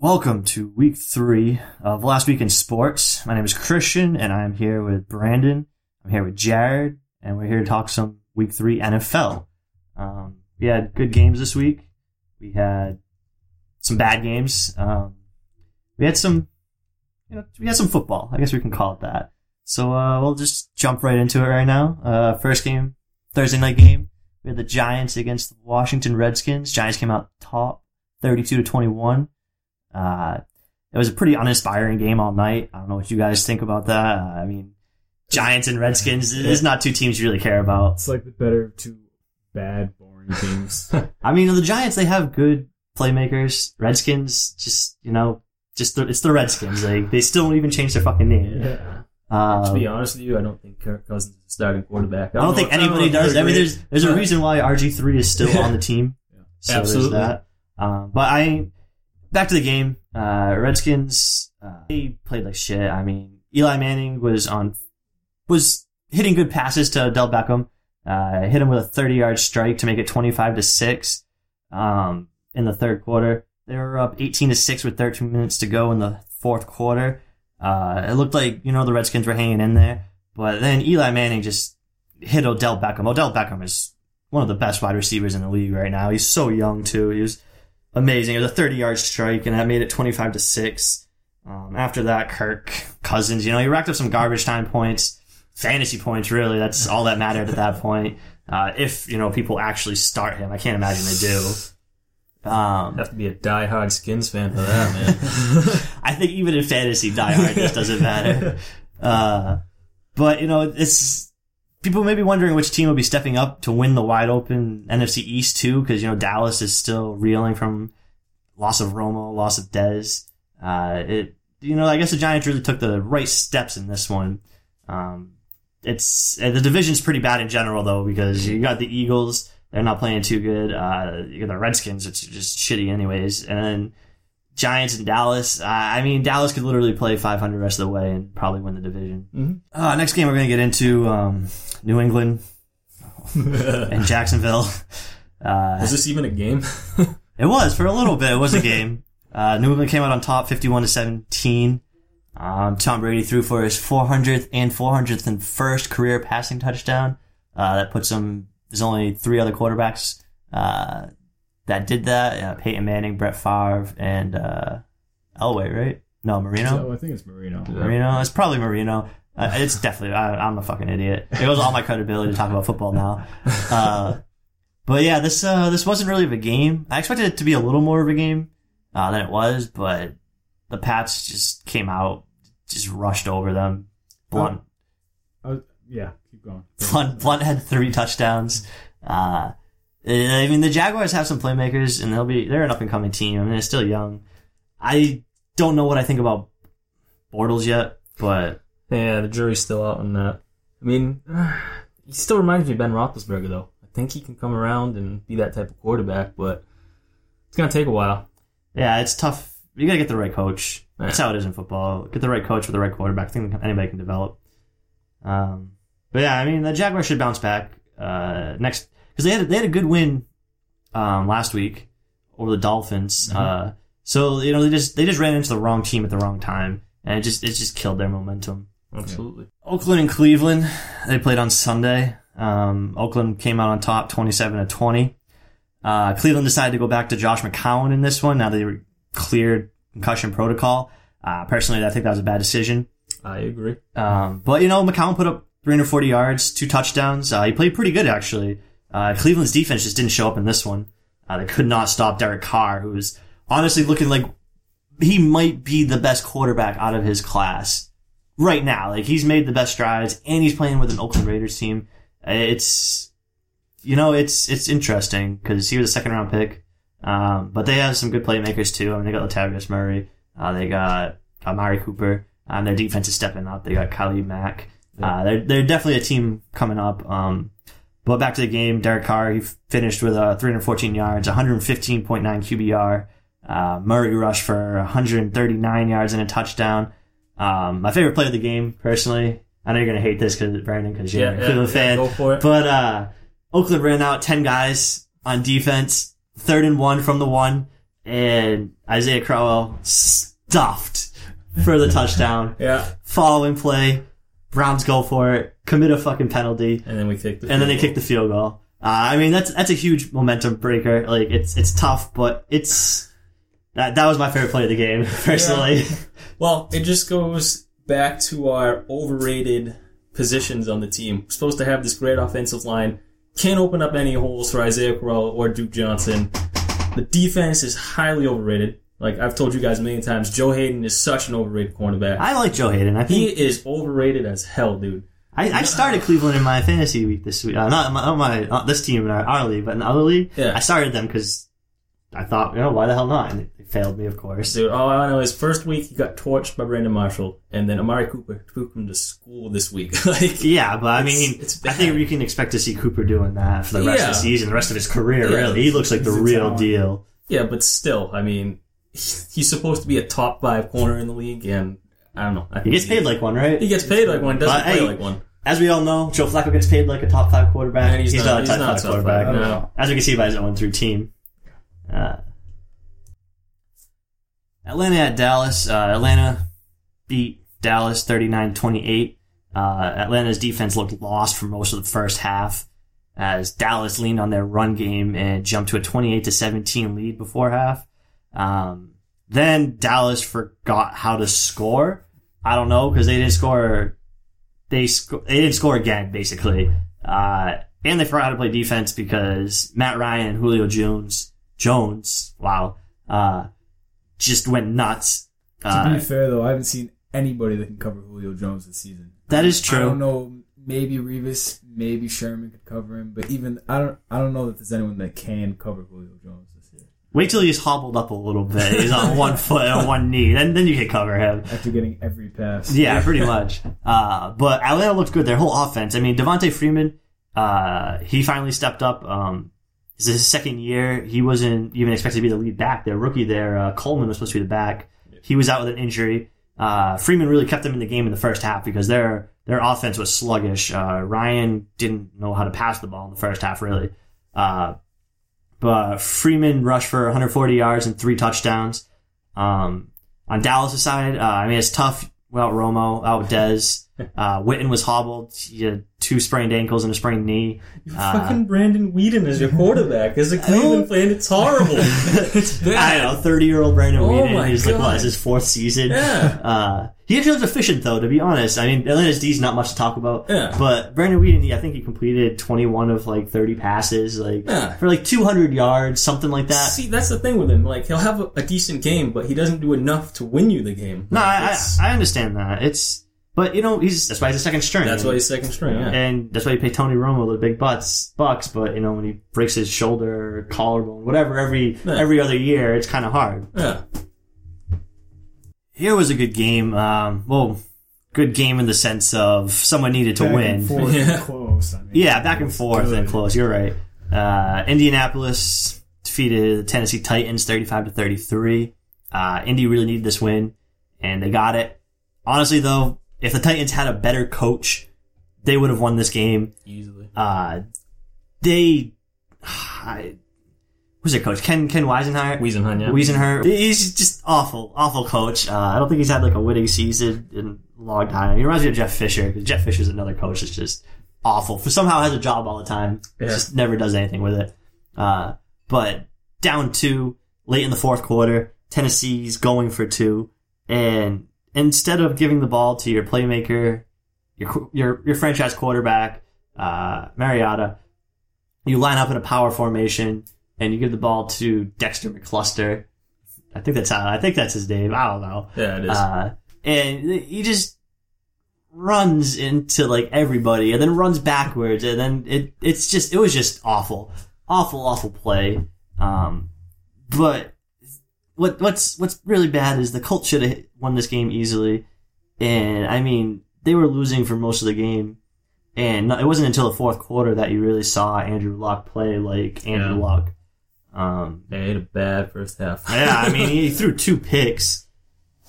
Welcome to week three of Last Week in Sports. My name is Christian and I'm here with Brandon. I'm here with Jared and we're here to talk some week three NFL. Um, we had good games this week. We had some bad games. Um, we had some, you know, we had some football. I guess we can call it that. So, uh, we'll just jump right into it right now. Uh, first game, Thursday night game. We had the Giants against the Washington Redskins. Giants came out top 32 to 21. Uh, it was a pretty uninspiring game all night. I don't know what you guys think about that. Uh, I mean, Giants and Redskins is not two teams you really care about. It's like the better of two bad, boring teams. I mean, the Giants they have good playmakers. Redskins just you know just the, it's the Redskins. Like they still don't even change their fucking name. yeah. Um, To be honest with you, I don't think Kirk Cousins is a starting quarterback. I don't think know- anybody know if does. I mean, there's there's a reason why RG three is still on the team. Yeah. So there's Absolutely. that. Um, but I back to the game. Uh, Redskins uh, they played like shit. I mean, Eli Manning was on was hitting good passes to Odell Beckham. Uh, hit him with a 30 yard strike to make it 25 to six. Um, in the third quarter, they were up 18 to six with 13 minutes to go in the fourth quarter. Uh, it looked like you know the Redskins were hanging in there, but then Eli Manning just hit Odell Beckham. Odell Beckham is one of the best wide receivers in the league right now. He's so young too. He was amazing. It was a 30 yard strike, and that made it 25 to six. Um, after that, Kirk Cousins, you know, he racked up some garbage time points, fantasy points. Really, that's all that mattered at that point. Uh, if you know people actually start him, I can't imagine they do. Um, have to be a die-hard Skins fan for that, man. I think even in fantasy, Die Hard just doesn't matter. Uh, but you know, it's people may be wondering which team will be stepping up to win the wide open NFC East too, because you know Dallas is still reeling from loss of Romo, loss of Dez. Uh, it you know I guess the Giants really took the right steps in this one. Um, it's the division's pretty bad in general though because you got the Eagles. They're not playing too good. Uh, you got the Redskins. It's just shitty anyways. And then Giants and Dallas. Uh, I mean, Dallas could literally play 500 rest of the way and probably win the division. Mhm. Uh, next game we're going to get into um, New England and Jacksonville. Uh, Is this even a game? it was for a little bit. It was a game. Uh, New England came out on top, 51 to 17. Um, Tom Brady threw for his 400th and 400th and first career passing touchdown. Uh, that puts him. There's only three other quarterbacks uh, that did that: uh, Peyton Manning, Brett Favre, and uh, Elway. Right? No, Marino. So I think it's Marino. Marino. It's probably Marino. Uh, it's definitely. I, I'm a fucking idiot. It was all my credibility to talk about football now. Uh, but yeah, this uh, this wasn't really of a game. I expected it to be a little more of a game uh, than it was, but the Pats just came out, just rushed over them. Blount, Uh, yeah, keep going. Blount, Blount had three touchdowns. Uh, I mean, the Jaguars have some playmakers, and they'll be they're an up and coming team. I mean, they're still young. I don't know what I think about Bortles yet, but yeah, the jury's still out on that. I mean, he still reminds me of Ben Roethlisberger, though. I think he can come around and be that type of quarterback, but it's gonna take a while. Yeah, it's tough. You gotta get the right coach. That's how it is in football. Get the right coach with the right quarterback. I think anybody can develop. Um, but yeah, I mean the Jaguars should bounce back uh, next because they had they had a good win um, last week over the Dolphins. Uh, so you know they just they just ran into the wrong team at the wrong time, and it just it just killed their momentum. Absolutely. Oakland and Cleveland, they played on Sunday. Um, Oakland came out on top 27 to 20. Uh, Cleveland decided to go back to Josh McCown in this one. Now they were cleared concussion protocol. Uh, personally, I think that was a bad decision. I agree. Um, but you know, McCown put up 340 yards, two touchdowns. Uh, he played pretty good actually. Uh, Cleveland's defense just didn't show up in this one. Uh, they could not stop Derek Carr, who was honestly looking like he might be the best quarterback out of his class right now. Like he's made the best strides, and he's playing with an Oakland Raiders team. It's you know, it's it's interesting because he was a second round pick. Um, but they have some good playmakers too. I mean, they got Latavius Murray. Uh, they got Amari Cooper. Um, their defense is stepping up. They got Khalil Mack. Uh, they're, they're definitely a team coming up. Um, but back to the game, Derek Carr, he finished with uh, 314 yards, 115.9 QBR. Uh, Murray rushed for 139 yards and a touchdown. Um, my favorite play of the game, personally. I know you're gonna hate this, cause Brandon, because you're Yeah, a Cleveland yeah, fan. go for it. But uh, Oakland ran out 10 guys on defense, third and one from the one. and Isaiah Crowell stuffed for the touchdown. Yeah. Following play, Browns go for it, commit a fucking penalty, And then we kick. the and then they field kick the field goal. Uh, I mean, that's that's a huge momentum breaker. Like it's it's tough, but it's that that was my favorite play of the game personally. goal. Well, it just goes back to our overrated positions on the team. We're supposed to have this great offensive line. Can't open up any holes for Isaiah Crowell or Duke Johnson. The defense is highly overrated. Like I've told you guys a million times, Joe Haden is such an overrated cornerback. I like Joe Haden. I think He is overrated as hell, dude. I, I started Cleveland in my fantasy week this week. Uh, not my, my not this team in our, our league, but in the other league. Yeah. I started them because I thought, you know, why the hell not? And failed me, of course. Dude, all I know is first week he got torched by Brandon Marshall, and then Amari Cooper took him to school this week. like, Yeah, but I mean, it's I think we can expect to see Cooper doing that for the rest of the season, the rest of his career. Yeah. Really, he looks like the real talent. deal. yeah, but still, I mean, he's supposed to be a top five corner in the league, and I don't know. I He gets paid like one, right? he gets paid like one, doesn't But, play hey, like one. As we all know, Joe Flacco gets paid like a top five quarterback. And he's not- a he's top not five a top quarterback. five, no. no. As we can see by his own through team. Uh, Atlanta at Dallas. Uh, Atlanta beat Dallas 39-28. Uh, Atlanta's defense looked lost for most of the first half as Dallas leaned on their run game and jumped to a 28 to 17 lead before half. Um, then Dallas forgot how to score. I don't know because they didn't score. They sc- they didn't score again basically, uh, and they forgot how to play defense because Matt Ryan and Julio Jones Jones wow uh, just went nuts. To Uh, be fair, though, I haven't seen anybody that can cover Julio Jones this season. that is true. I don't know. Maybe Revis, maybe Sherman could cover him, but even I don't. I don't know that there's anyone that can cover Julio Jones this year Wait till he's hobbled up a little bit. He's on one foot and one knee. Then then you can cover him. after getting every pass. Yeah, pretty much. Uh, but Atlanta looked good. Their whole offense. I mean, Devonta Freeman, uh, he finally stepped up. Um, this is his second year. He wasn't even expected to be the lead back. Their rookie there, uh, Coleman, was supposed to be the back. He was out with an injury. Uh, Freeman really kept them in the game in the first half because their their offense was sluggish. Uh, Ryan didn't know how to pass the ball in the first half, really. Uh, but Freeman rushed for 140 yards and three touchdowns. Um, on Dallas' side, uh, I mean, it's tough without Romo, out Dez. Uh, Witten was hobbled. He had two sprained ankles and a sprained knee. Uh, Fucking Brandon Weeden is your quarterback. As a Cleveland fan, it's horrible. it's I know, 30 year old Brandon Oh Weeden. He's like, what, God. is his fourth season? Yeah. Uh, he actually was efficient though, to be honest. I mean, Atlanta's D's not much to talk about. Yeah. But Brandon Weeden, he, I think he completed 21 of like 30 passes, like, Yeah. for like 200 yards, something like that. See, that's the thing with him. Like, he'll have a, a decent game, but he doesn't do enough to win you the game. No, Like, I, I, I understand that. It's, but you know, he's, that's why he's a second string. that's why he's second string. Yeah. And that's why you pay Tony Romo the big butts bucks. But you know when he breaks his shoulder, collarbone, whatever, every Yeah. every other year, it's kind of hard. Yeah. Here was a good game. Um, well, good game in the sense of someone needed to Back win. and forth Yeah. and close. I mean, Yeah, back and forth Good. and close. You're right. Uh, Indianapolis defeated the Tennessee Titans 35 to 33. Uh, Indy really needed this win, and they got it. Honestly, though, if the Titans had a better coach, they would have won this game. Easily. Uh, they, I, who's their coach? Ken Ken Weisenheimer. Whisenhunt, yeah. He's just awful, awful coach. Uh, I don't think he's had like a winning season in a long time. He reminds me of Jeff Fisher because Jeff Fisher's another coach that's just awful. For somehow has a job all the time, Yeah. just never does anything with it. Uh, but down two late in the fourth quarter, Tennessee's going for two, and instead of giving the ball to your playmaker, your your your franchise quarterback, uh, Mariota, you line up in a power formation and you give the ball to Dexter McCluster. I think that's how, I think that's his name. I don't know. Yeah, it is. Uh, and he just runs into like everybody and then runs backwards and then it, it's just, it was just awful, awful, awful play. Um, but what, what's, what's really bad is the Colts should have won this game easily. And I mean, they were losing for most of the game. And it wasn't until the fourth quarter that you really saw Andrew Luck play like Andrew Yeah. Luck. Um, they had a bad first half. yeah, I mean, he threw two picks.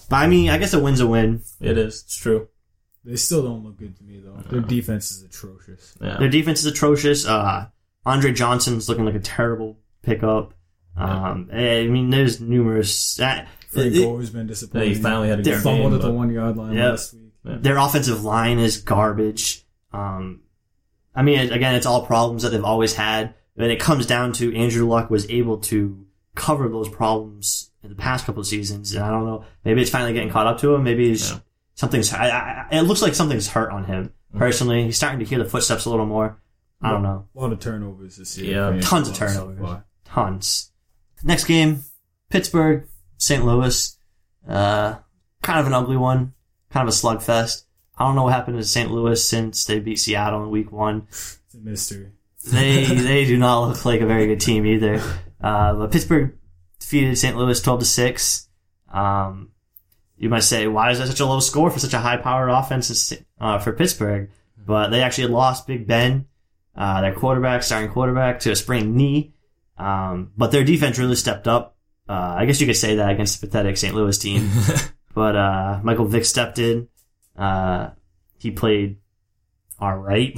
But I mean, I guess a win's a win. it is. It's true. They still don't look good to me though. Their defense is atrocious. Yeah. Their defense is atrocious. Uh, Andre Johnson's looking like a terrible pickup. Um, I mean, there's numerous. Uh, Frank it- Gore's been Yeah, disappointing. he finally had a They're good fumbled game. at the one yard line Yeah. last week. their offensive line is garbage. Um, I mean, again, it's all problems that they've always had. But it comes down to Andrew Luck was able to cover those problems in the past couple of seasons, and I don't know. Maybe it's finally getting caught up to him. Maybe it's, Yeah. something's. I, I, it looks like something's hurt on him personally. He's starting to hear the footsteps a little more. I don't know. A lot of turnovers this year. Yeah, tons of Luck so turnovers. Tons. Next game, Pittsburgh, St. Louis. Uh, kind of an ugly one. Kind of a slugfest. I don't know what happened to St. Louis since they beat Seattle in week one. It's a mystery. They they do not look like a very good team either. Uh, but Pittsburgh defeated St. Louis twelve to six. Um, you might say, why is that such a low score for such a high powered offense uh, for Pittsburgh? But they actually lost Big Ben, uh, their quarterback, starting quarterback, to a sprained knee. Um, but their defense really stepped up. Uh, I guess you could say that against the pathetic St. Louis team. but uh, Michael Vick stepped in. Uh, he played all right.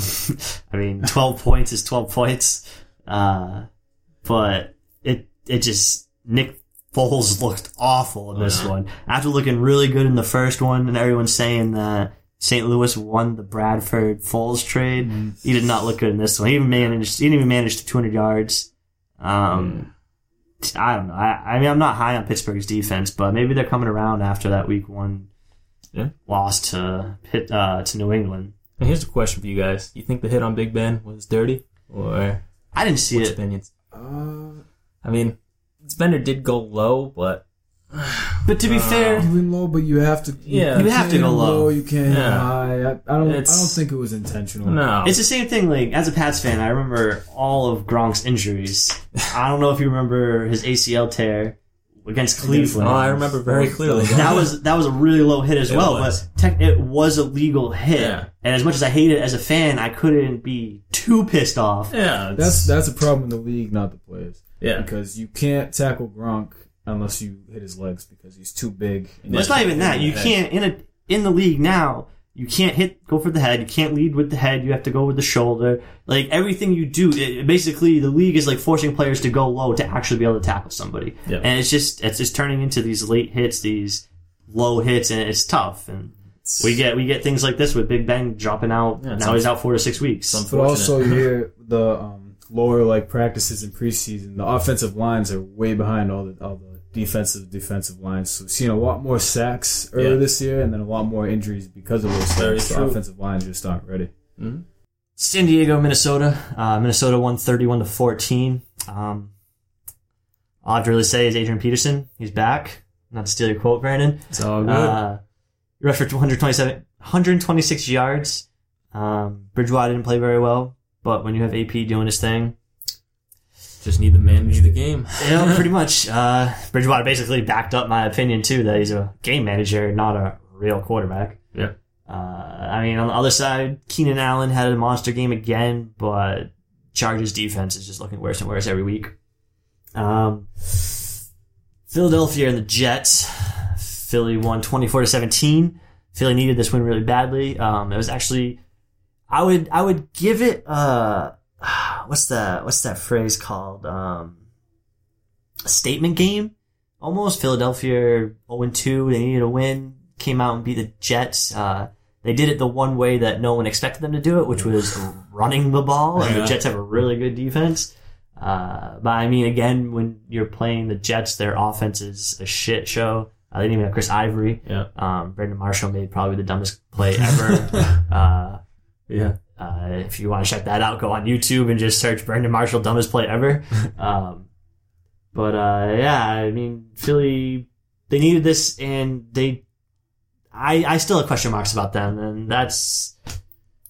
I mean, 12 points is 12 points. Uh, but it, it just, Nick Foles looked awful in this one. After looking really good in the first one and everyone's saying that St. Louis won the Bradford Foles trade, he did not look good in this one. He even managed, he didn't even manage 200 yards. Um, I don't know. I, I mean, I'm not high on Pittsburgh's defense, but maybe they're coming around after that week one Yeah. loss to Pitt, uh, to New England. And here's a question for you guys: You think the hit on Big Ben was dirty, or I didn't see what's it. opinions? Uh, I mean, Bender did go low, but But to be fair, you went low, but you have to. Yeah. You have to go hit low. You can't Yeah. high. I, I don't. It's- I don't think it was intentional. no, it's the same thing. Like as a Pats fan, I remember all of Gronk's injuries. I don't know if you remember his ACL tear against Cleveland. Oh, I remember very clearly. that was that was a really low hit as It well, was. but tech, it was a legal hit. Yeah. And as much as I hate it as a fan, I couldn't be too pissed off. yeah, That's that's a problem in the league, not the players. yeah. Because you can't tackle Gronk unless you hit his legs because he's too big. and It's not even that. You in the head. can't in a in the league now. You can't hit go for the head. You can't lead with the head. You have to go with the shoulder. Like everything you do, it, basically the league is like forcing players to go low to actually be able to tackle somebody. Yep. And it's just it's just turning into these late hits, these low hits, and it's tough. And we get we get things like this with Big Ben dropping out. Yeah, now he's out four to six weeks. Some- But also, you hear the um, lower like practices in preseason. The offensive lines are way behind all the all the defensive defensive lines. So we've seen a lot more sacks earlier Yeah. this year, and then a lot more injuries because of those sacks. The offensive lines just aren't ready. Mhm. San Diego, Minnesota. Uh, Minnesota won 31 to 14. Um, all I have to really say is Adrian Peterson. He's back. Not to steal your quote, Brandon. It's all good. Uh, rushed for 227, 126 yards. Um, Bridgewater didn't play very well, but when you have AP doing his thing, Just need to manage the game. yeah, pretty much. Uh, Bridgewater basically backed up my opinion too that he's a game manager, not a real quarterback. Yeah. Uh, I mean, on the other side, Keenan Allen had a monster game again, but Chargers defense is just looking worse and worse every week. Um, Philadelphia and the Jets. Philly won 24 to 17. Philly needed this win really badly. Um, it was actually, I would, I would give it, uh, what's that, what's that phrase called? Um, statement game almost. Philadelphia 0-2. They needed a win. Came out and beat the Jets. Uh, they did it the one way that no one expected them to do it, which was running the ball. And the Jets have a really good defense. Uh, but I mean, again, when you're playing the Jets, their offense is a shit show. Uh, they didn't even have Chris Ivory. Yeah. Um, Brandon Marshall made probably the dumbest play ever. uh, Yeah. Uh, if you want to check that out, go on YouTube and just search Brandon Marshall dumbest play ever. um, but uh, yeah, I mean Philly, they needed this, and they, I, I still have question marks about them, and that's,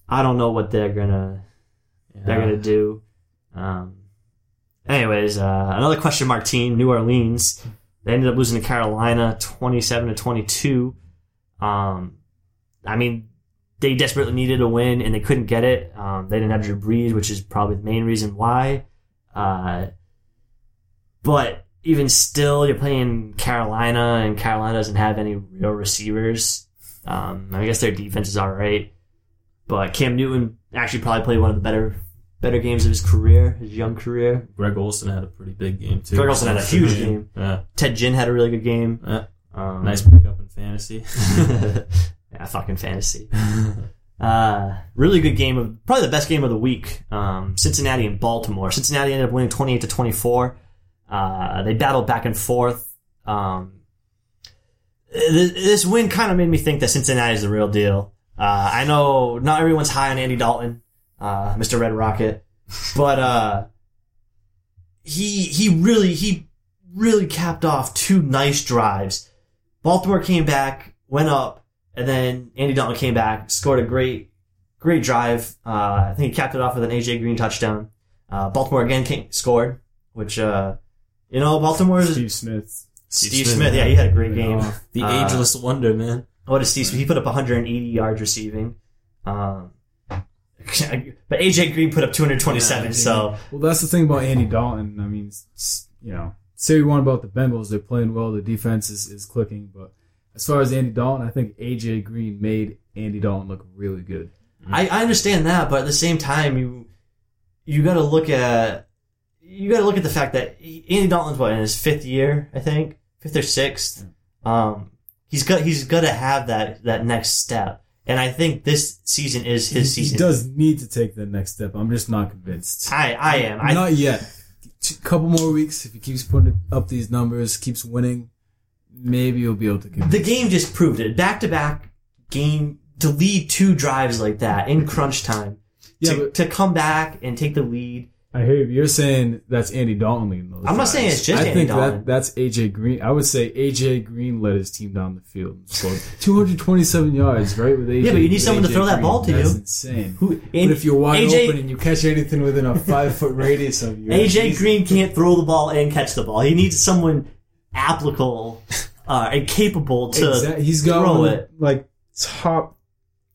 I don't know what they're gonna, they're gonna do. Um, anyways, uh, another question mark team, New Orleans. They ended up losing to Carolina, twenty-seven to twenty-two. Um, I mean, they desperately needed a win and they couldn't get it. Um, they didn't have Drew Brees, which is probably the main reason why. Uh, but even still, you're playing Carolina, and Carolina doesn't have any real receivers. Um, I guess their defense is all right, but Cam Newton actually probably played one of the better better games of his career, his young career. Greg Olsen had a pretty big game too. Greg Olsen had a huge game. Yeah, Ted Ginn had a really good game. yeah. Um, nice pickup in fantasy. fucking fantasy. Uh, really good game of probably the best game of the week. Um, Cincinnati and Baltimore. Cincinnati ended up winning twenty eight to twenty four. Uh, they battled back and forth. Um, this, this win kind of made me think that Cincinnati is the real deal. Uh, I know not everyone's high on Andy Dalton, uh, Mr. Red Rocket, but uh, he he really he really capped off two nice drives. Baltimore came back, went up, and then Andy Dalton came back, scored a great, great drive. Uh, I think he capped it off with an AJ Green touchdown. Uh, Baltimore again came, scored, which, uh, you know, Baltimore's Steve, Steve Smith. Steve Smith. Yeah, he had a great game. The Uh, ageless wonder, man. What is Steve Smith? He put up 180 yards receiving. Um, but AJ Green put up 227, Yeah, so Well, that's the thing about Andy Dalton. I mean, you know, say we want about the Bengals, they're playing well, the defense is, is clicking, but as far as Andy Dalton, I think AJ Green made Andy Dalton look really good. I, I understand that, but at the same time, you you got to look at you got to look at the fact that he- Andy Dalton's what in his fifth year, I think, fifth or sixth. Um, he's got he's got to have that that next step, and I think this season is his He season. He does need to take the next step. I'm just not convinced. I I am. I, not yet. A couple more weeks, if he keeps putting up these numbers, keeps winning, maybe you'll be able to convince. the game just proved it. Back to back game to lead two drives like that in crunch time. Yeah, to, but- to come back and take the lead. I hear you. You're saying that's Andy Dalton leading those. I'm not drives. saying it's just I Andy think Dalton. that that's AJ Green. I would say AJ Green led his team down the field. So 227 yards, right? With AJ, Yeah, but you need with someone to AJ throw that ball to That's you. insane. Who But if you're wide AJ open and you catch anything within a five foot radius of you, AJ Green can't throw the ball and catch the ball. He needs someone applicable uh, and capable to Exactly. He's got throw one it. like top.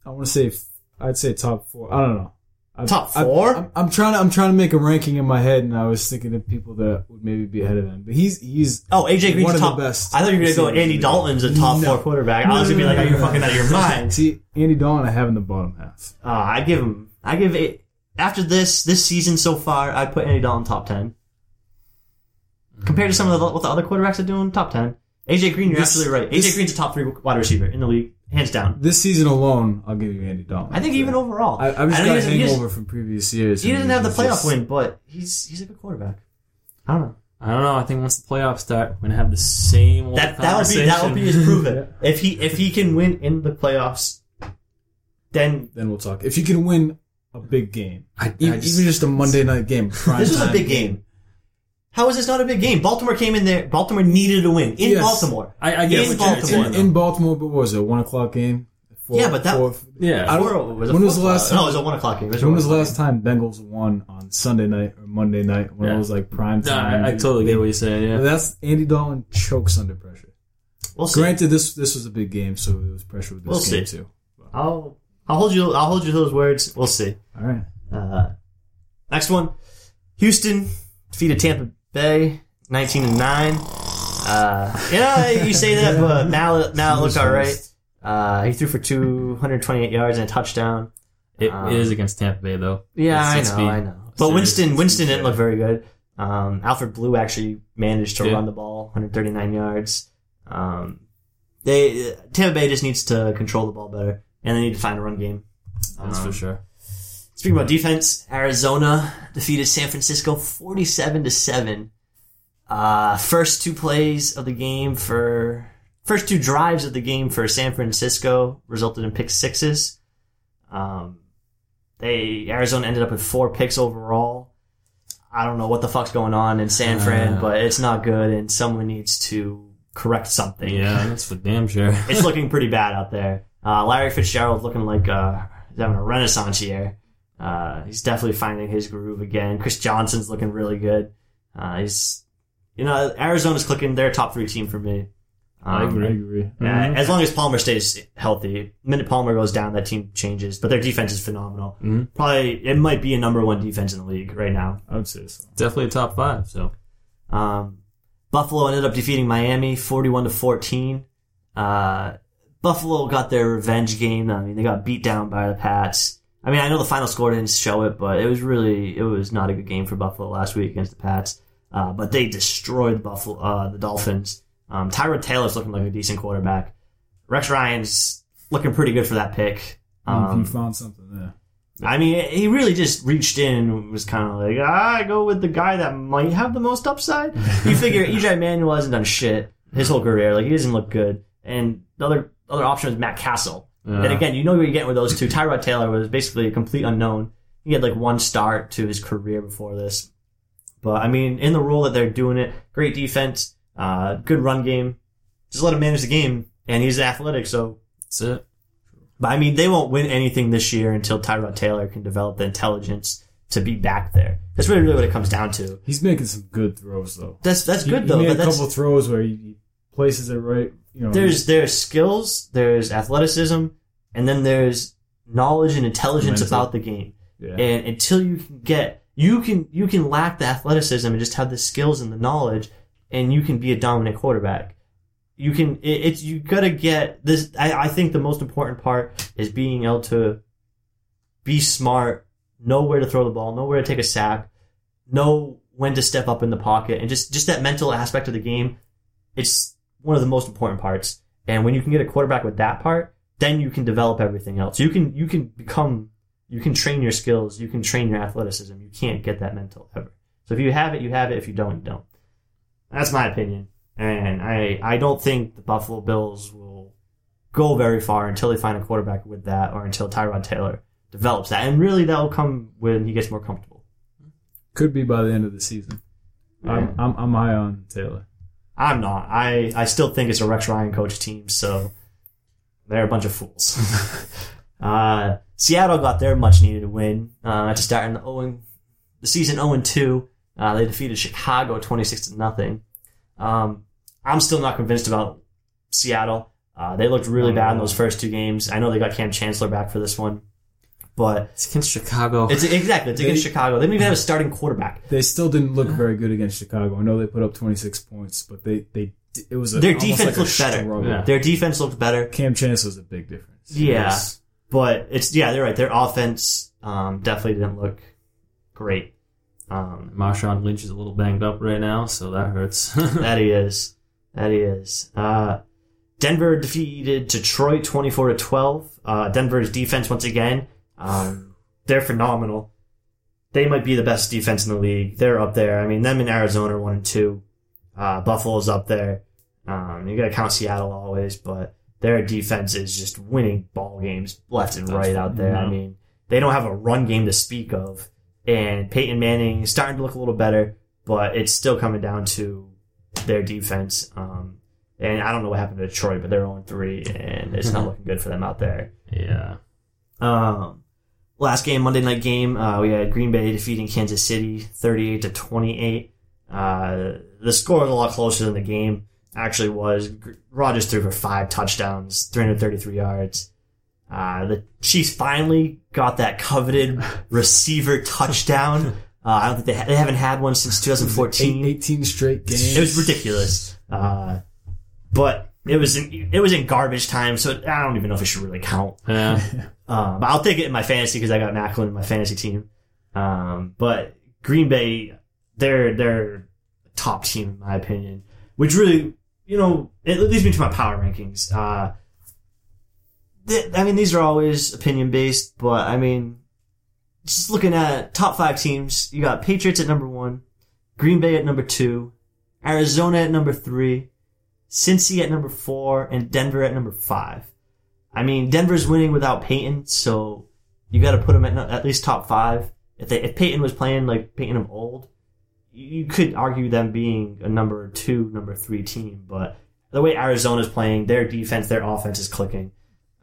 I want to say I'd say top four. I don't know. I'm, Top I'm- four? I'm, I'm trying to I'm trying to make a ranking in my head, and I was thinking of people that would maybe be ahead of him. But he's he's Oh, AJ Green's one of top. the best. I thought you were gonna go Andy Dalton's a top No. four quarterback. I was gonna be like, are you fucking out of your mind? See, Andy Dalton, I have in the bottom half. Uh, I give him. I give it. After this this season so far, I put Andy Dalton top ten. Compared to some of the, what the other quarterbacks are doing, top ten. AJ Green, you're This- absolutely right. this- AJ Green's a top three wide receiver in the league, hands down. This season alone, I'll give you Andy Dalton. I think even overall. I, I've just I know got a hangover doesn't- from previous years. He and doesn't have the playoff just- win, but he's he's a good quarterback. I don't know. I don't know. I think once the playoffs start, we're gonna have the same old That that would be that would be his conversation. proven. If he if he can win in the playoffs, then Then we'll talk. If you can win a big game, I, even, just, even just a Monday night game, prime this was a time big game. How is this not a big game? Baltimore came in there. Baltimore needed a win in Yes. Baltimore. I, I get in Baltimore. in, in Baltimore, but what was it? A one o'clock game. Four- Yeah, but that- four- yeah. I don't- Four- was when was the last o'clock? No, time- it was a one o'clock game. Was When was the o'clock last time Bengals won on Sunday night or Monday night when Yeah. it was like prime No, time? I, I totally get what you're saying. Yeah. That's Andy Dalton chokes under pressure. We'll see. Granted, this this was a big game, so it was pressure with this We'll game see. too. I'll I'll hold you. I'll hold you to those words. We'll see. All right. Uh, next one, Houston defeated Tampa Bay, nineteen and nine. Uh, yeah, you say that, but now now it looked all right. Uh, he threw for two hundred twenty-eight yards and a touchdown. It, Um, it is against Tampa Bay though. Yeah, I know, I know. But. Winston, Winston didn't look very good. Um, Alfred Blue actually managed to Yeah. run the ball, 139 yards. Um, they Tampa Bay just needs to control the ball better, and they need to find a run game. That's Um, for sure. Speaking about defense, Arizona defeated San Francisco 47 to 7. Uh, first two plays of the game for first two drives of the game for San Francisco resulted in pick sixes. Um, they Arizona ended up with four picks overall. I don't know what the fuck's going on in San Fran, Uh. but it's not good, and someone needs to correct something. Yeah, that's for damn sure. it's looking pretty bad out there. Uh, Larry Fitzgerald looking like uh, he's having a renaissance year. Uh, he's definitely finding his groove again. Chris Johnson's looking really good. Uh, he's, you know, Arizona's clicking. They're a top three team for me. I Um, agree. I agree. Yeah, as long as Palmer stays healthy. The minute Palmer goes down, that team changes. But their defense is phenomenal. Mhm. Probably it might be a number one defense in the league right now. I would say so. Definitely a top five. So Um, Buffalo ended up defeating Miami 41 to 14. Uh, Buffalo got their revenge game. I mean, they got beat down by the Pats. I mean, I know the final score didn't show it, but it was really it was not a good game for Buffalo last week against the Pats. Uh, but they destroyed Buffalo, uh, the Dolphins. Um, Tyrod Taylor's looking like a decent quarterback. Rex Ryan's looking pretty good for that pick. Um, he found something there. I mean, he really just reached in and was kind of like, ah, I go with the guy that might have the most upside. you figure EJ Manuel hasn't done shit his whole career. Like, he doesn't look good. And the other, other option is Matt Cassel. Yeah. And again, you know what you're getting with those two. Tyrod Taylor was basically a complete unknown. He had like one start to his career before this. But I mean, in the role that they're doing it, great defense, uh, good run game. Just let him manage the game. And he's athletic, so That's it. but I mean, they won't win anything this year until Tyrod Taylor can develop the intelligence to be back there. That's really, really what it comes down to. He's making some good throws though. That's that's He- good he though. made But a that's, couple throws where he, he places it right. You know, there's there's skills, there's athleticism, and then there's knowledge and intelligence Mental. about the game. yeah. And until you can get, you can you can lack the athleticism and just have the skills and the knowledge, and you can be a dominant quarterback. You can. It, it's you gotta get this. I, I think the most important part is being able to be smart, know where to throw the ball, know where to take a sack, know when to step up in the pocket, and just just that mental aspect of the game. It's one of the most important parts. And when you can get a quarterback with that part, then you can develop everything else. You can you can become you can train your skills, you can train your athleticism. You can't get that mental ever. So if you have it, you have it. If you don't, you don't. That's my opinion. And I I don't think the Buffalo Bills will go very far until they find a quarterback with that or until Tyrod Taylor develops that. And really that will come when he gets more comfortable. Could be by the end of the season. I'm, I'm I'm high on Taylor. I'm not. I, I still think it's a Rex Ryan coach team, so they're a bunch of fools. uh, Seattle got their much needed win uh, to start in the 0 the season 0 2. Uh, they defeated Chicago 26 to nothing. Um, I'm still not convinced about Seattle. Uh, they looked really bad in those first two games. I know they got Kam Chancellor back for this one, but It's against Chicago. it's exactly it's against Chicago. They didn't even have a starting quarterback. They still didn't look very good against Chicago. I know they put up 26 points, but they they it was a, Their defense like a looked better. Yeah. Their defense looked better. Kam Chancellor's a big difference. Yeah. Yes. But it's yeah, they're right. Their offense um, definitely didn't look great. Um, Marshawn Lynch is a little banged up right now, so that hurts. that he is. That he is. Uh, Denver defeated Detroit twenty four to twelve. Uh, Denver's defense once again, um, they're phenomenal. They might be the best defense in the league. They're up there. I mean, them in Arizona are one and two. Uh, Buffalo's up there. Um, you gotta count Seattle always, but their defense is just winning ball games left and right out there. I mean, they don't have a run game to speak of. And Peyton Manning is starting to look a little better, but it's still coming down to their defense. Um, and I don't know what happened to Detroit, but they're 0 3, and it's not looking good for them out there. yeah. Um, last game, Monday night game, uh, we had Green Bay defeating Kansas City 38 to 28. Uh, the score was a lot closer than the game actually was. Rodgers threw for five touchdowns, 333 yards. Uh, the Chiefs finally got that coveted receiver touchdown. Uh, I don't think they, ha- they haven't had one since 2014. Eight- 18 straight games. It was ridiculous. Uh, but it was in, it was in garbage time, so I don't even know if it should really count. Yeah. Uh, but I'll take it in my fantasy because I got Maclin in my fantasy team. Um, but Green Bay, they're they're a top team in my opinion, which really you know it leads me to my power rankings. Uh, th- I mean these are always opinion based, but I mean just looking at top five teams, you got Patriots at number one, Green Bay at number two, Arizona at number three, Cincy at number four, and Denver at number five. I mean, Denver's winning without Peyton, so you got to put them at at least top five. If they if Peyton was playing like Peyton of old, you could argue them being a number two, number three team. But the way Arizona's playing, their defense, their offense is clicking.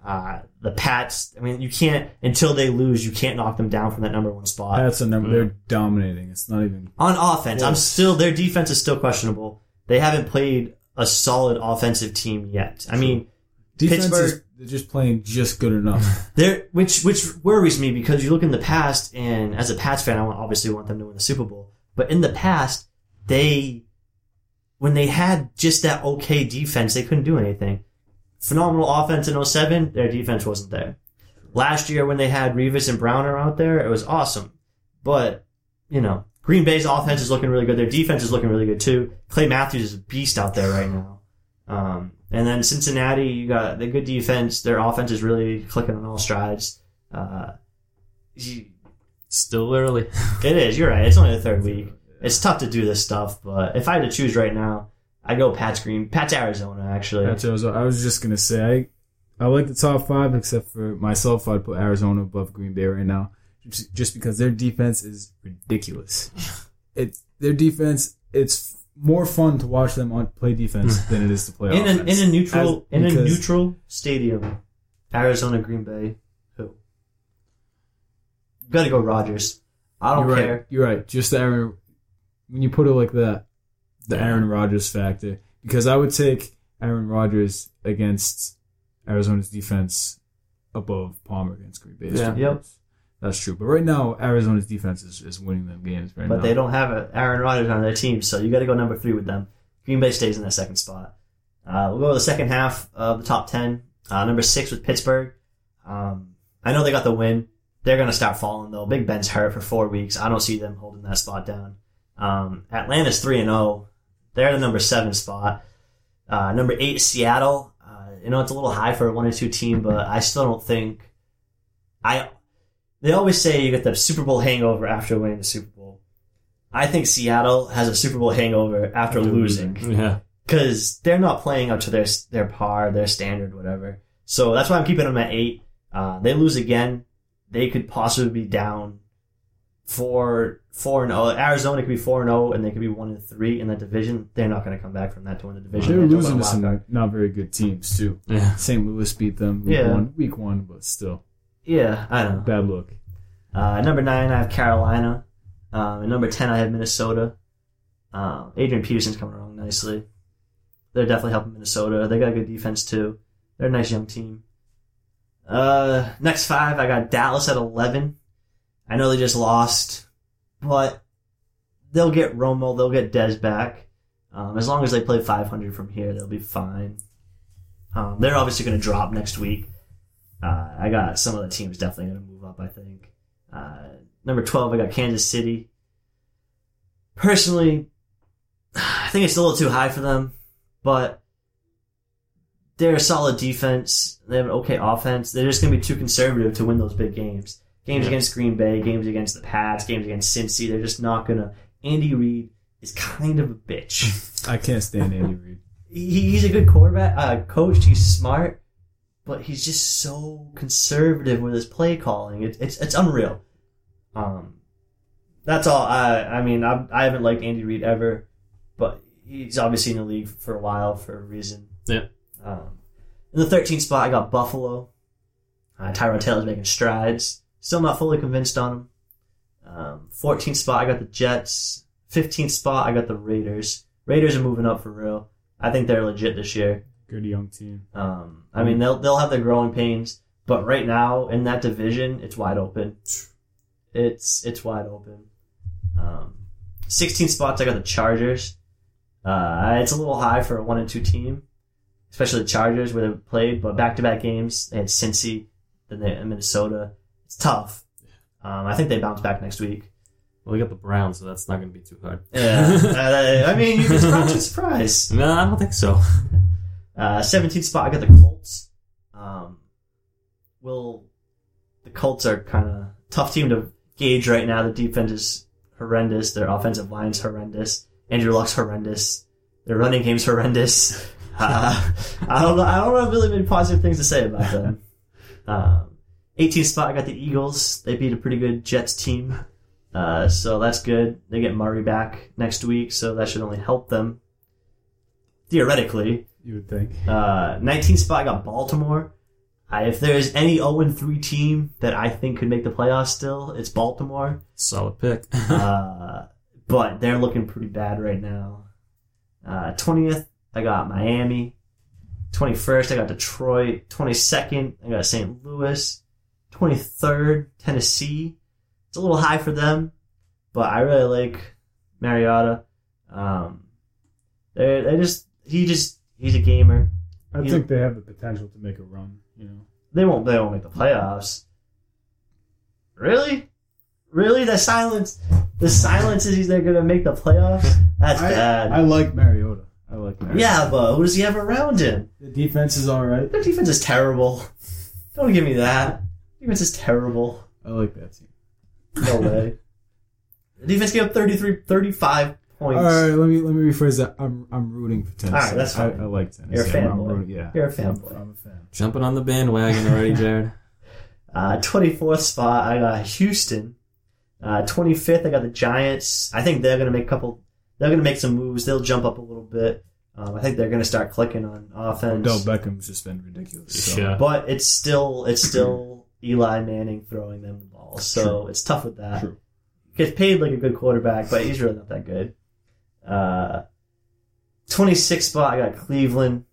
Uh, the Pats, I mean, you can't until they lose, you can't knock them down from that number one spot. That's a number. They're dominating. It's not even. On offense, I'm still their defense is still questionable. They haven't played a solid offensive team yet. I mean, Defense is, Pittsburgh- they're just playing just good enough. There, which which worries me because you look in the past, and as a Pats fan, I want, obviously want them to win the Super Bowl. But in the past, they, when they had just that okay defense, they couldn't do anything. Phenomenal offense in 07, their defense wasn't there. Last year when they had Revis and Browner out there, it was awesome. But, you know, Green Bay's offense is looking really good. Their defense is looking really good too. Clay Matthews is a beast out there right now. Um, and then Cincinnati, you got the good defense. Their offense is really clicking on all strides. Uh, you- Still early. it is. You're right. It's only the third week. It's tough to do this stuff, but if I had to choose right now, I'd go Pat's Green, Pat's Arizona. Actually, That's what I was, I was just gonna say I I like the top five except for myself. I'd put Arizona above Green Bay right now, just, just because their defense is ridiculous. It their defense it's more fun to watch them on play defense than it is to play in a, in a neutral As- in a neutral stadium, Arizona Green Bay. Who? You gotta go Rodgers. I don't You're care. right. You're right. Just the Aaron. When you put it like that, the Aaron Rodgers factor, because I would take Aaron Rodgers against Arizona's defense above Palmer against Green Bay's Yeah. defense. Yep. That's true. But right now, Arizona's defense is, is winning them games right But now. they don't have a Aaron Rodgers on their team, so you got to go number three with them. Green Bay stays in that second spot. Uh, we'll go to the second half of the top ten. Uh, number six with Pittsburgh. Um, I know they got the win. They're going to start falling though. Big Ben's hurt for four weeks. I don't see them holding that spot down. Um, Atlanta's three and zero. They're the number seven spot. Uh, number eight Seattle. Uh, you know it's a little high for a one or two team, but I still don't think. I. They always say you get the Super Bowl hangover after winning the Super Bowl. I think Seattle has a Super Bowl hangover after After losing Yeah. because they're not playing up to their their par, their standard, whatever. So that's why I'm keeping them at eight. Uh, they lose again, they could possibly be down four four and zero. Arizona could be four and zero, and they could be one and three in that division. They're not going to come back from that to win the division. They're They're losing to some card. not very good teams too. Yeah. St. Louis beat them week Yeah. one, week one, but still Yeah, I don't know. bad look. Uh, number nine, I have Carolina. Um, and number ten, I have Minnesota. Uh, Adrian Peterson's coming along nicely. They're definitely helping Minnesota. They got a good defense too. They're a nice young team. Uh, next five, I got Dallas at eleven. I know they just lost, but they'll get Romo, they'll get Dez back. Um, as long as they play 500 from here, they'll be fine. Um, they're obviously going to drop next week. Uh, I got some of the teams definitely going to move up. I think. Uh, number 12, I got Kansas City. Personally, I think it's a little too high for them, but they're a solid defense. They have an okay offense. They're just going to be too conservative to win those big games. Games Yeah. against Green Bay, games against the Pats, games against Cincy. They're just not going to. Andy Reid is kind of a bitch. I can't stand Andy Reid. he, he's a good quarterback, uh, coach. He's smart, but he's just so conservative with his play calling. It, it's it's unreal. Um, that's all. I I mean, I I haven't liked Andy Reid ever, but he's obviously in the league for a while for a reason. Yeah. Um, in the 13th spot, I got Buffalo. Uh, Tyrod Taylor's making strides. Still not fully convinced on him. Um, 14th spot, I got the Jets. 15th spot, I got the Raiders. Raiders are moving up for real. I think they're legit this year. Good young team. Um, I mean, they'll they'll have their growing pains, but right now in that division, it's wide open. It's it's wide open. Um, 16 spots, I got the Chargers. Uh, it's a little high for a one and two team, especially the Chargers where they played, but back to back games they had Cincy, then they had Minnesota. It's tough. Um, I think they bounce back next week. Well, we got the Browns, so that's not going to be too hard. Yeah, uh, I mean, you can surprise you surprise. No, I don't think so. Uh, 17th spot, I got the Colts. Um, will the Colts are kind of tough team to gauge right now. The defense is horrendous. Their offensive line's horrendous. Andrew Luck's horrendous. Their running game's horrendous. Uh, I don't know. I don't have really many positive things to say about them. Um, 18th spot, I got the Eagles. They beat a pretty good Jets team. Uh, so that's good. They get Murray back next week, so that should only help them. Theoretically. You would think. Uh, 19th spot, I got Baltimore. I, if there's any 0-3 team that I think could make the playoffs still, it's Baltimore. Solid pick. Uh, but they're looking pretty bad right now. Uh, 20th, I got Miami. 21st, I got Detroit. 22nd, I got St. Louis. 23rd, Tennessee. It's a little high for them, but I really like Mariota. Um, they they just he just he's a gamer. I You- think they have the potential to make a run. You know, They won't. They won't make the playoffs. Really, really? The silence. The silence is they're gonna make the playoffs. That's I, bad. I like Mariota. I like Mariota. yeah, but who does he have around him? The defense is all right. Their defense is terrible. Don't give me that. Defense is terrible. I like that team. No way. The defense gave up 33, 35 points. All right, let me let me rephrase that. I'm I'm rooting for Tennessee. All right, that's I, fine. I like Tennessee. You're a I'm- I'm fanboy. yeah, You're a I'm, fanboy. I'm a fan. Jumping on the bandwagon already, Jared. Uh, 24th spot, I got Houston. Uh, 25th, I got the Giants. I think they're going to make a couple, they're going to make some moves. They'll jump up a little bit. Um, I think they're going to start clicking on offense. Odell Beckham's just been ridiculous. So. Yeah. But it's still, it's still Eli Manning throwing them the ball. So it's tough with that. True. Gets paid like a good quarterback, but he's really not that good. Uh, 26th spot, I got Cleveland.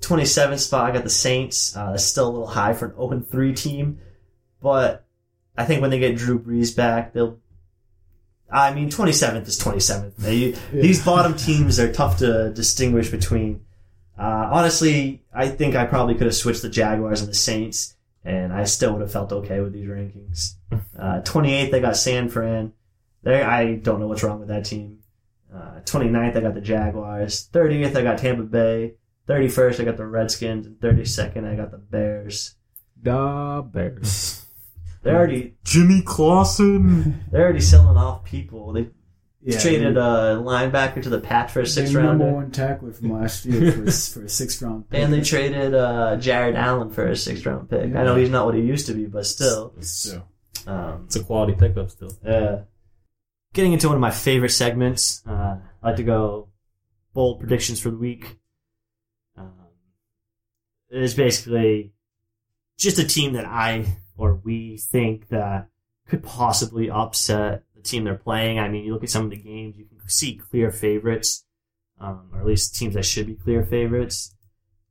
27th spot, I got the Saints. Uh, that's still a little high for an 0 3 team. But I think when they get Drew Brees back, they'll. I mean, 27th is 27th. They, These bottom teams are tough to distinguish between. Uh, honestly, I think I probably could have switched the Jaguars and the Saints, and I still would have felt okay with these rankings. Uh, 28th, they got San Fran. There, I don't know what's wrong with that team. Uh, 29th, I got the Jaguars. 30th, I got Tampa Bay. 31st, I got the Redskins. And 32nd, I got the Bears. The Bears. They're already Jimmy Clausen. they're already selling off people. They Yeah, traded a linebacker to the Pats for a their sixth number rounder, one tackler from last year for, a- for a sixth round pick. and they traded uh, Jared Allen for a sixth round pick. I know he's not what he used to be, but still. So, Um, It's a quality pickup still. Yeah. Getting into one of my favorite segments, uh, I like to go bold predictions for the week. Um, it is basically just a team that I or we think that could possibly upset the team they're playing. I mean, you look at some of the games, you can see clear favorites, um, or at least teams that should be clear favorites.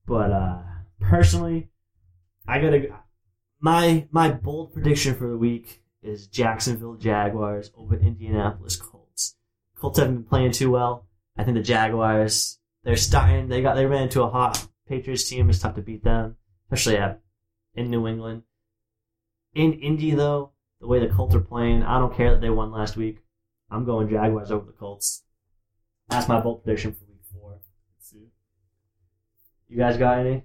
But uh, personally, I gotta my my bold prediction for the week is Jacksonville Jaguars over Indianapolis Colts. Colts haven't been playing too well. I think the Jaguars they're starting. They got they ran into a hot Patriots team. It's tough to beat them, especially at in New England. In Indy though, the way the Colts are playing, I don't care that they won last week. I'm going Jaguars over the Colts. That's my bold prediction for week four. You guys got any?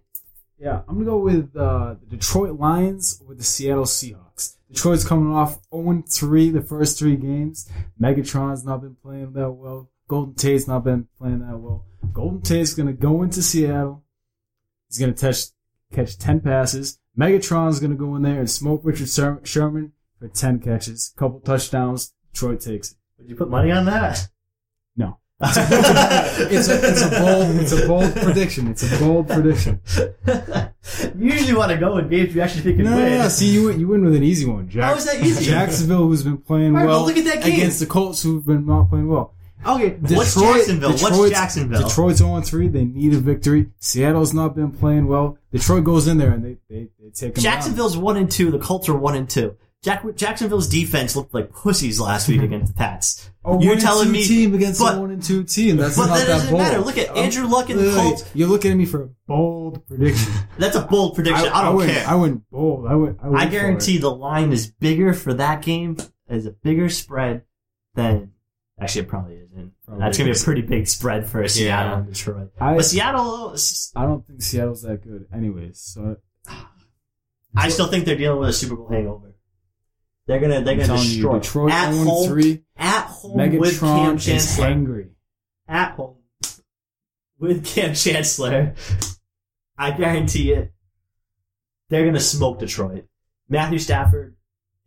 Yeah, I'm gonna go with uh, the Detroit Lions or the Seattle Seahawks. Detroit's coming off 0-3 the first three games. Megatron's not been playing that well. Golden Tate's not been playing that well. Golden Tate's gonna go into Seattle. He's gonna touch, catch 10 passes. Megatron's gonna go in there and smoke Richard Sherman for 10 catches, couple touchdowns. Detroit takes it. Would you put money on that? No. It's a, it's a bold it's a bold prediction. It's a bold prediction. you usually want to go in games you actually think can No, no, win. no. See, you win, you win with an easy one. Jack- How is that easy? Jacksonville, who's been playing right, well, well, look at that game. against the Colts, who've been not playing well. Okay, what's Jacksonville? what's Detroit's- Jacksonville? Detroit's on three. They need a victory. Seattle's not been playing well. Detroit goes in there and they they, they take them. Jacksonville's one and two. The Colts are one and two. Jack, Jacksonville's defense looked like pussies last week mm-hmm. against the Pats. You're telling me, team against but- a one and two team. That's but not that doesn't bold. matter. Look at Andrew Luck and the Colts. You're looking at me for a bold prediction. That's a bold prediction. I, don't went, care. I went bold. I went. I, went I guarantee the line is bigger for that game as a bigger spread than. Actually, it probably isn't. Probably That's gonna be a pretty big spread for Seattle Yeah. and Detroit. I, But Seattle, I don't think Seattle's that good. Anyways, so I still think they're dealing with a Super Bowl hangover. They're gonna they're I'm gonna destroy you, Detroit at 0 home. 3. At home with Kam Megatron is Chancellor. angry. At home with Kam Chancellor. I guarantee it. They're gonna smoke Detroit. Matthew Stafford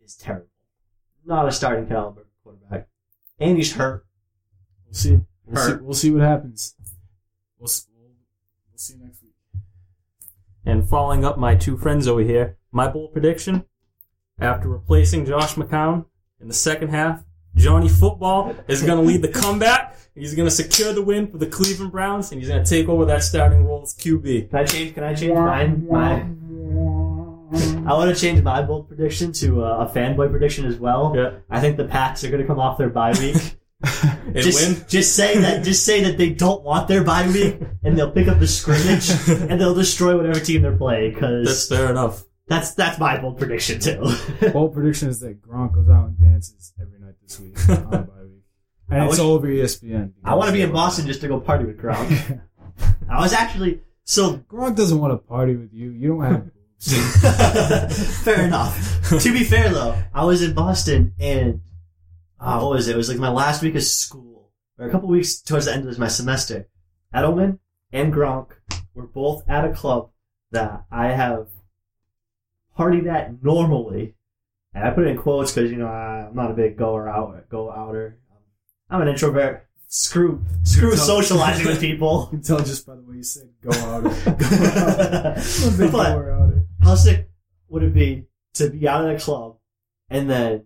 is terrible. Not a starting caliber quarterback, and he's hurt. We'll see. We'll see, we'll see what happens. We'll, s- we'll, we'll see next week. And following up my two friends over here, my bold prediction after replacing Josh McCown in the second half, Johnny Football is going to lead the comeback. He's going to secure the win for the Cleveland Browns, and he's going to take over that starting role as QB. Can I change? Can I change mine? My I want to change my bold prediction to uh, a fanboy prediction as well. Yeah. I think the Pats are going to come off their bye week. And just, win. just say that. Just say that they don't want their bye week, and they'll pick up the scrimmage and they'll destroy whatever team they're playing. Because That's fair enough. That's that's my bold prediction too. Bold prediction is that Gronk goes out and dances every night this week on the bye week. And I it's wish- all over ESPN. I want to be in Boston just to go party with Gronk. I was actually so Gronk doesn't want to party with you. You don't have fair enough. to be fair though, I was in Boston and uh, what was it? It was like my last week of school, or a couple weeks towards the end of my semester. Edelman and Gronk were both at a club that I have partied that normally, and I put it in quotes because you know I, I'm not a big goer out go outer. I'm an introvert. Screw screw socializing with people. You can tell just by the way you said go out. Go out. I'm a big But- goer outer. How sick would it be to be out at a club and then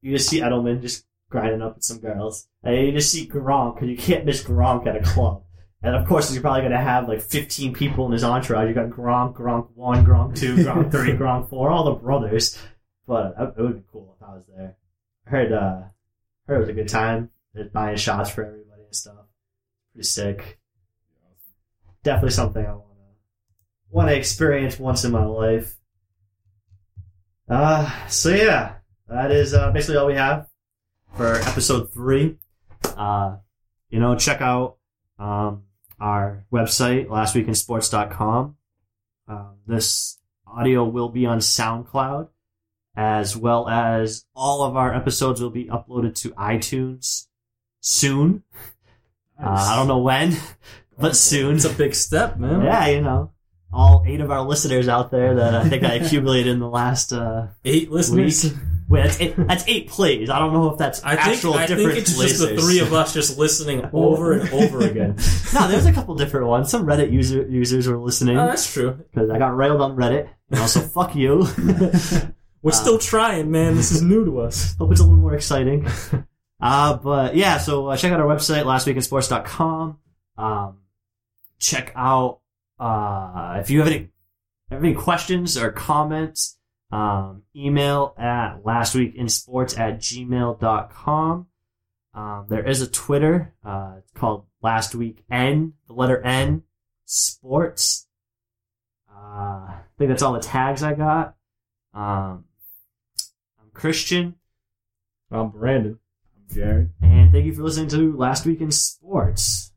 you just see Edelman just grinding up with some girls, and you just see Gronk because you can't miss Gronk at a club. And of course, you're probably going to have like 15 people in his entourage. You got Gronk, Gronk one, Gronk two, Gronk three, Gronk four, all the brothers. But it would be cool if I was there. I heard, uh, heard it was a good time. They're buying shots for everybody and stuff. Pretty sick. Definitely something I want to want to experience once in my life. Uh, so yeah, that is uh, basically all we have for episode three. Uh, you know, check out um, our website, lastweekinsports.com. Um, this audio will be on SoundCloud, as well as all of our episodes will be uploaded to iTunes soon. Uh, I don't know when, but soon. It's a big step, man. Yeah, you know, all eight of our listeners out there that I think I accumulated in the last uh, Eight week. Wait, that's eight, that's eight plays. I don't know if that's I think, actual I different think it's just the three of us just listening over and over again. no, there's a couple different ones. Some Reddit user users were listening Oh, that's true. because I got railed on Reddit. And also, fuck you. We're still trying, man. This is new to us. Hope it's a little more exciting. Uh, but yeah, so uh, check out our website, lastweekinsports.com. Um, check out, uh, if you have any, have any questions or comments, um, email at lastweekinsports at gmail.com. Um, there is a Twitter, uh, it's called Last Week N, the letter N, Sports. Uh, I think that's all the tags I got. Um, I'm Christian. I'm Brandon. I'm Jared. And thank you for listening to Last Week in Sports.